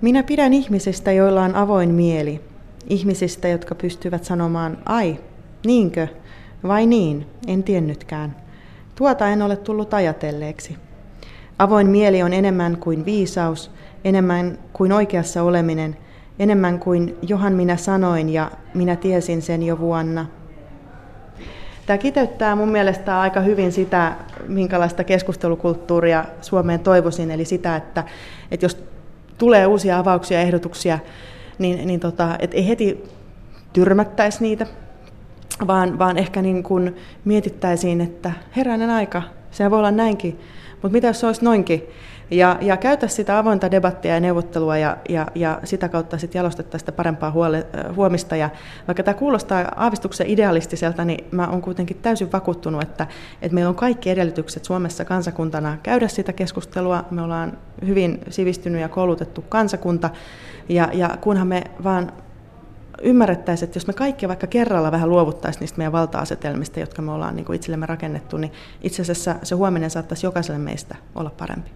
Minä pidän ihmisistä, joilla on avoin mieli. Ihmisistä, jotka pystyvät sanomaan, ai, niinkö, vai niin, en tiennytkään. Tuota en ole tullut ajatelleeksi. Avoin mieli on enemmän kuin viisaus, enemmän kuin oikeassa oleminen, enemmän kuin johan minä sanoin ja minä tiesin sen jo vuonna. Tämä kiteyttää mun mielestä aika hyvin sitä, minkälaista keskustelukulttuuria Suomeen toivoisin, eli sitä, että, että jos tulee uusia avauksia ja ehdotuksia, niin, niin tota, et ei heti tyrmättäisi niitä, vaan, vaan ehkä niin kuin mietittäisiin, että heräinen aika, se voi olla näinkin, mutta mitä jos se olisi noinkin? Ja, ja käytä sitä avointa debattia ja neuvottelua ja, ja, ja sitä kautta sitten jalostettaisiin sitä parempaa huole, huomista. Ja vaikka tämä kuulostaa aavistuksen idealistiselta, niin mä olen kuitenkin täysin vakuuttunut, että, että meillä on kaikki edellytykset Suomessa kansakuntana käydä sitä keskustelua. Me ollaan hyvin sivistynyt ja koulutettu kansakunta. Ja, ja kunhan me vaan ymmärrettäisiin, että jos me kaikki vaikka kerralla vähän luovuttaisiin niistä meidän valta-asetelmista, jotka me ollaan niin itsellemme rakennettu, niin itse asiassa se huominen saattaisi jokaiselle meistä olla parempi.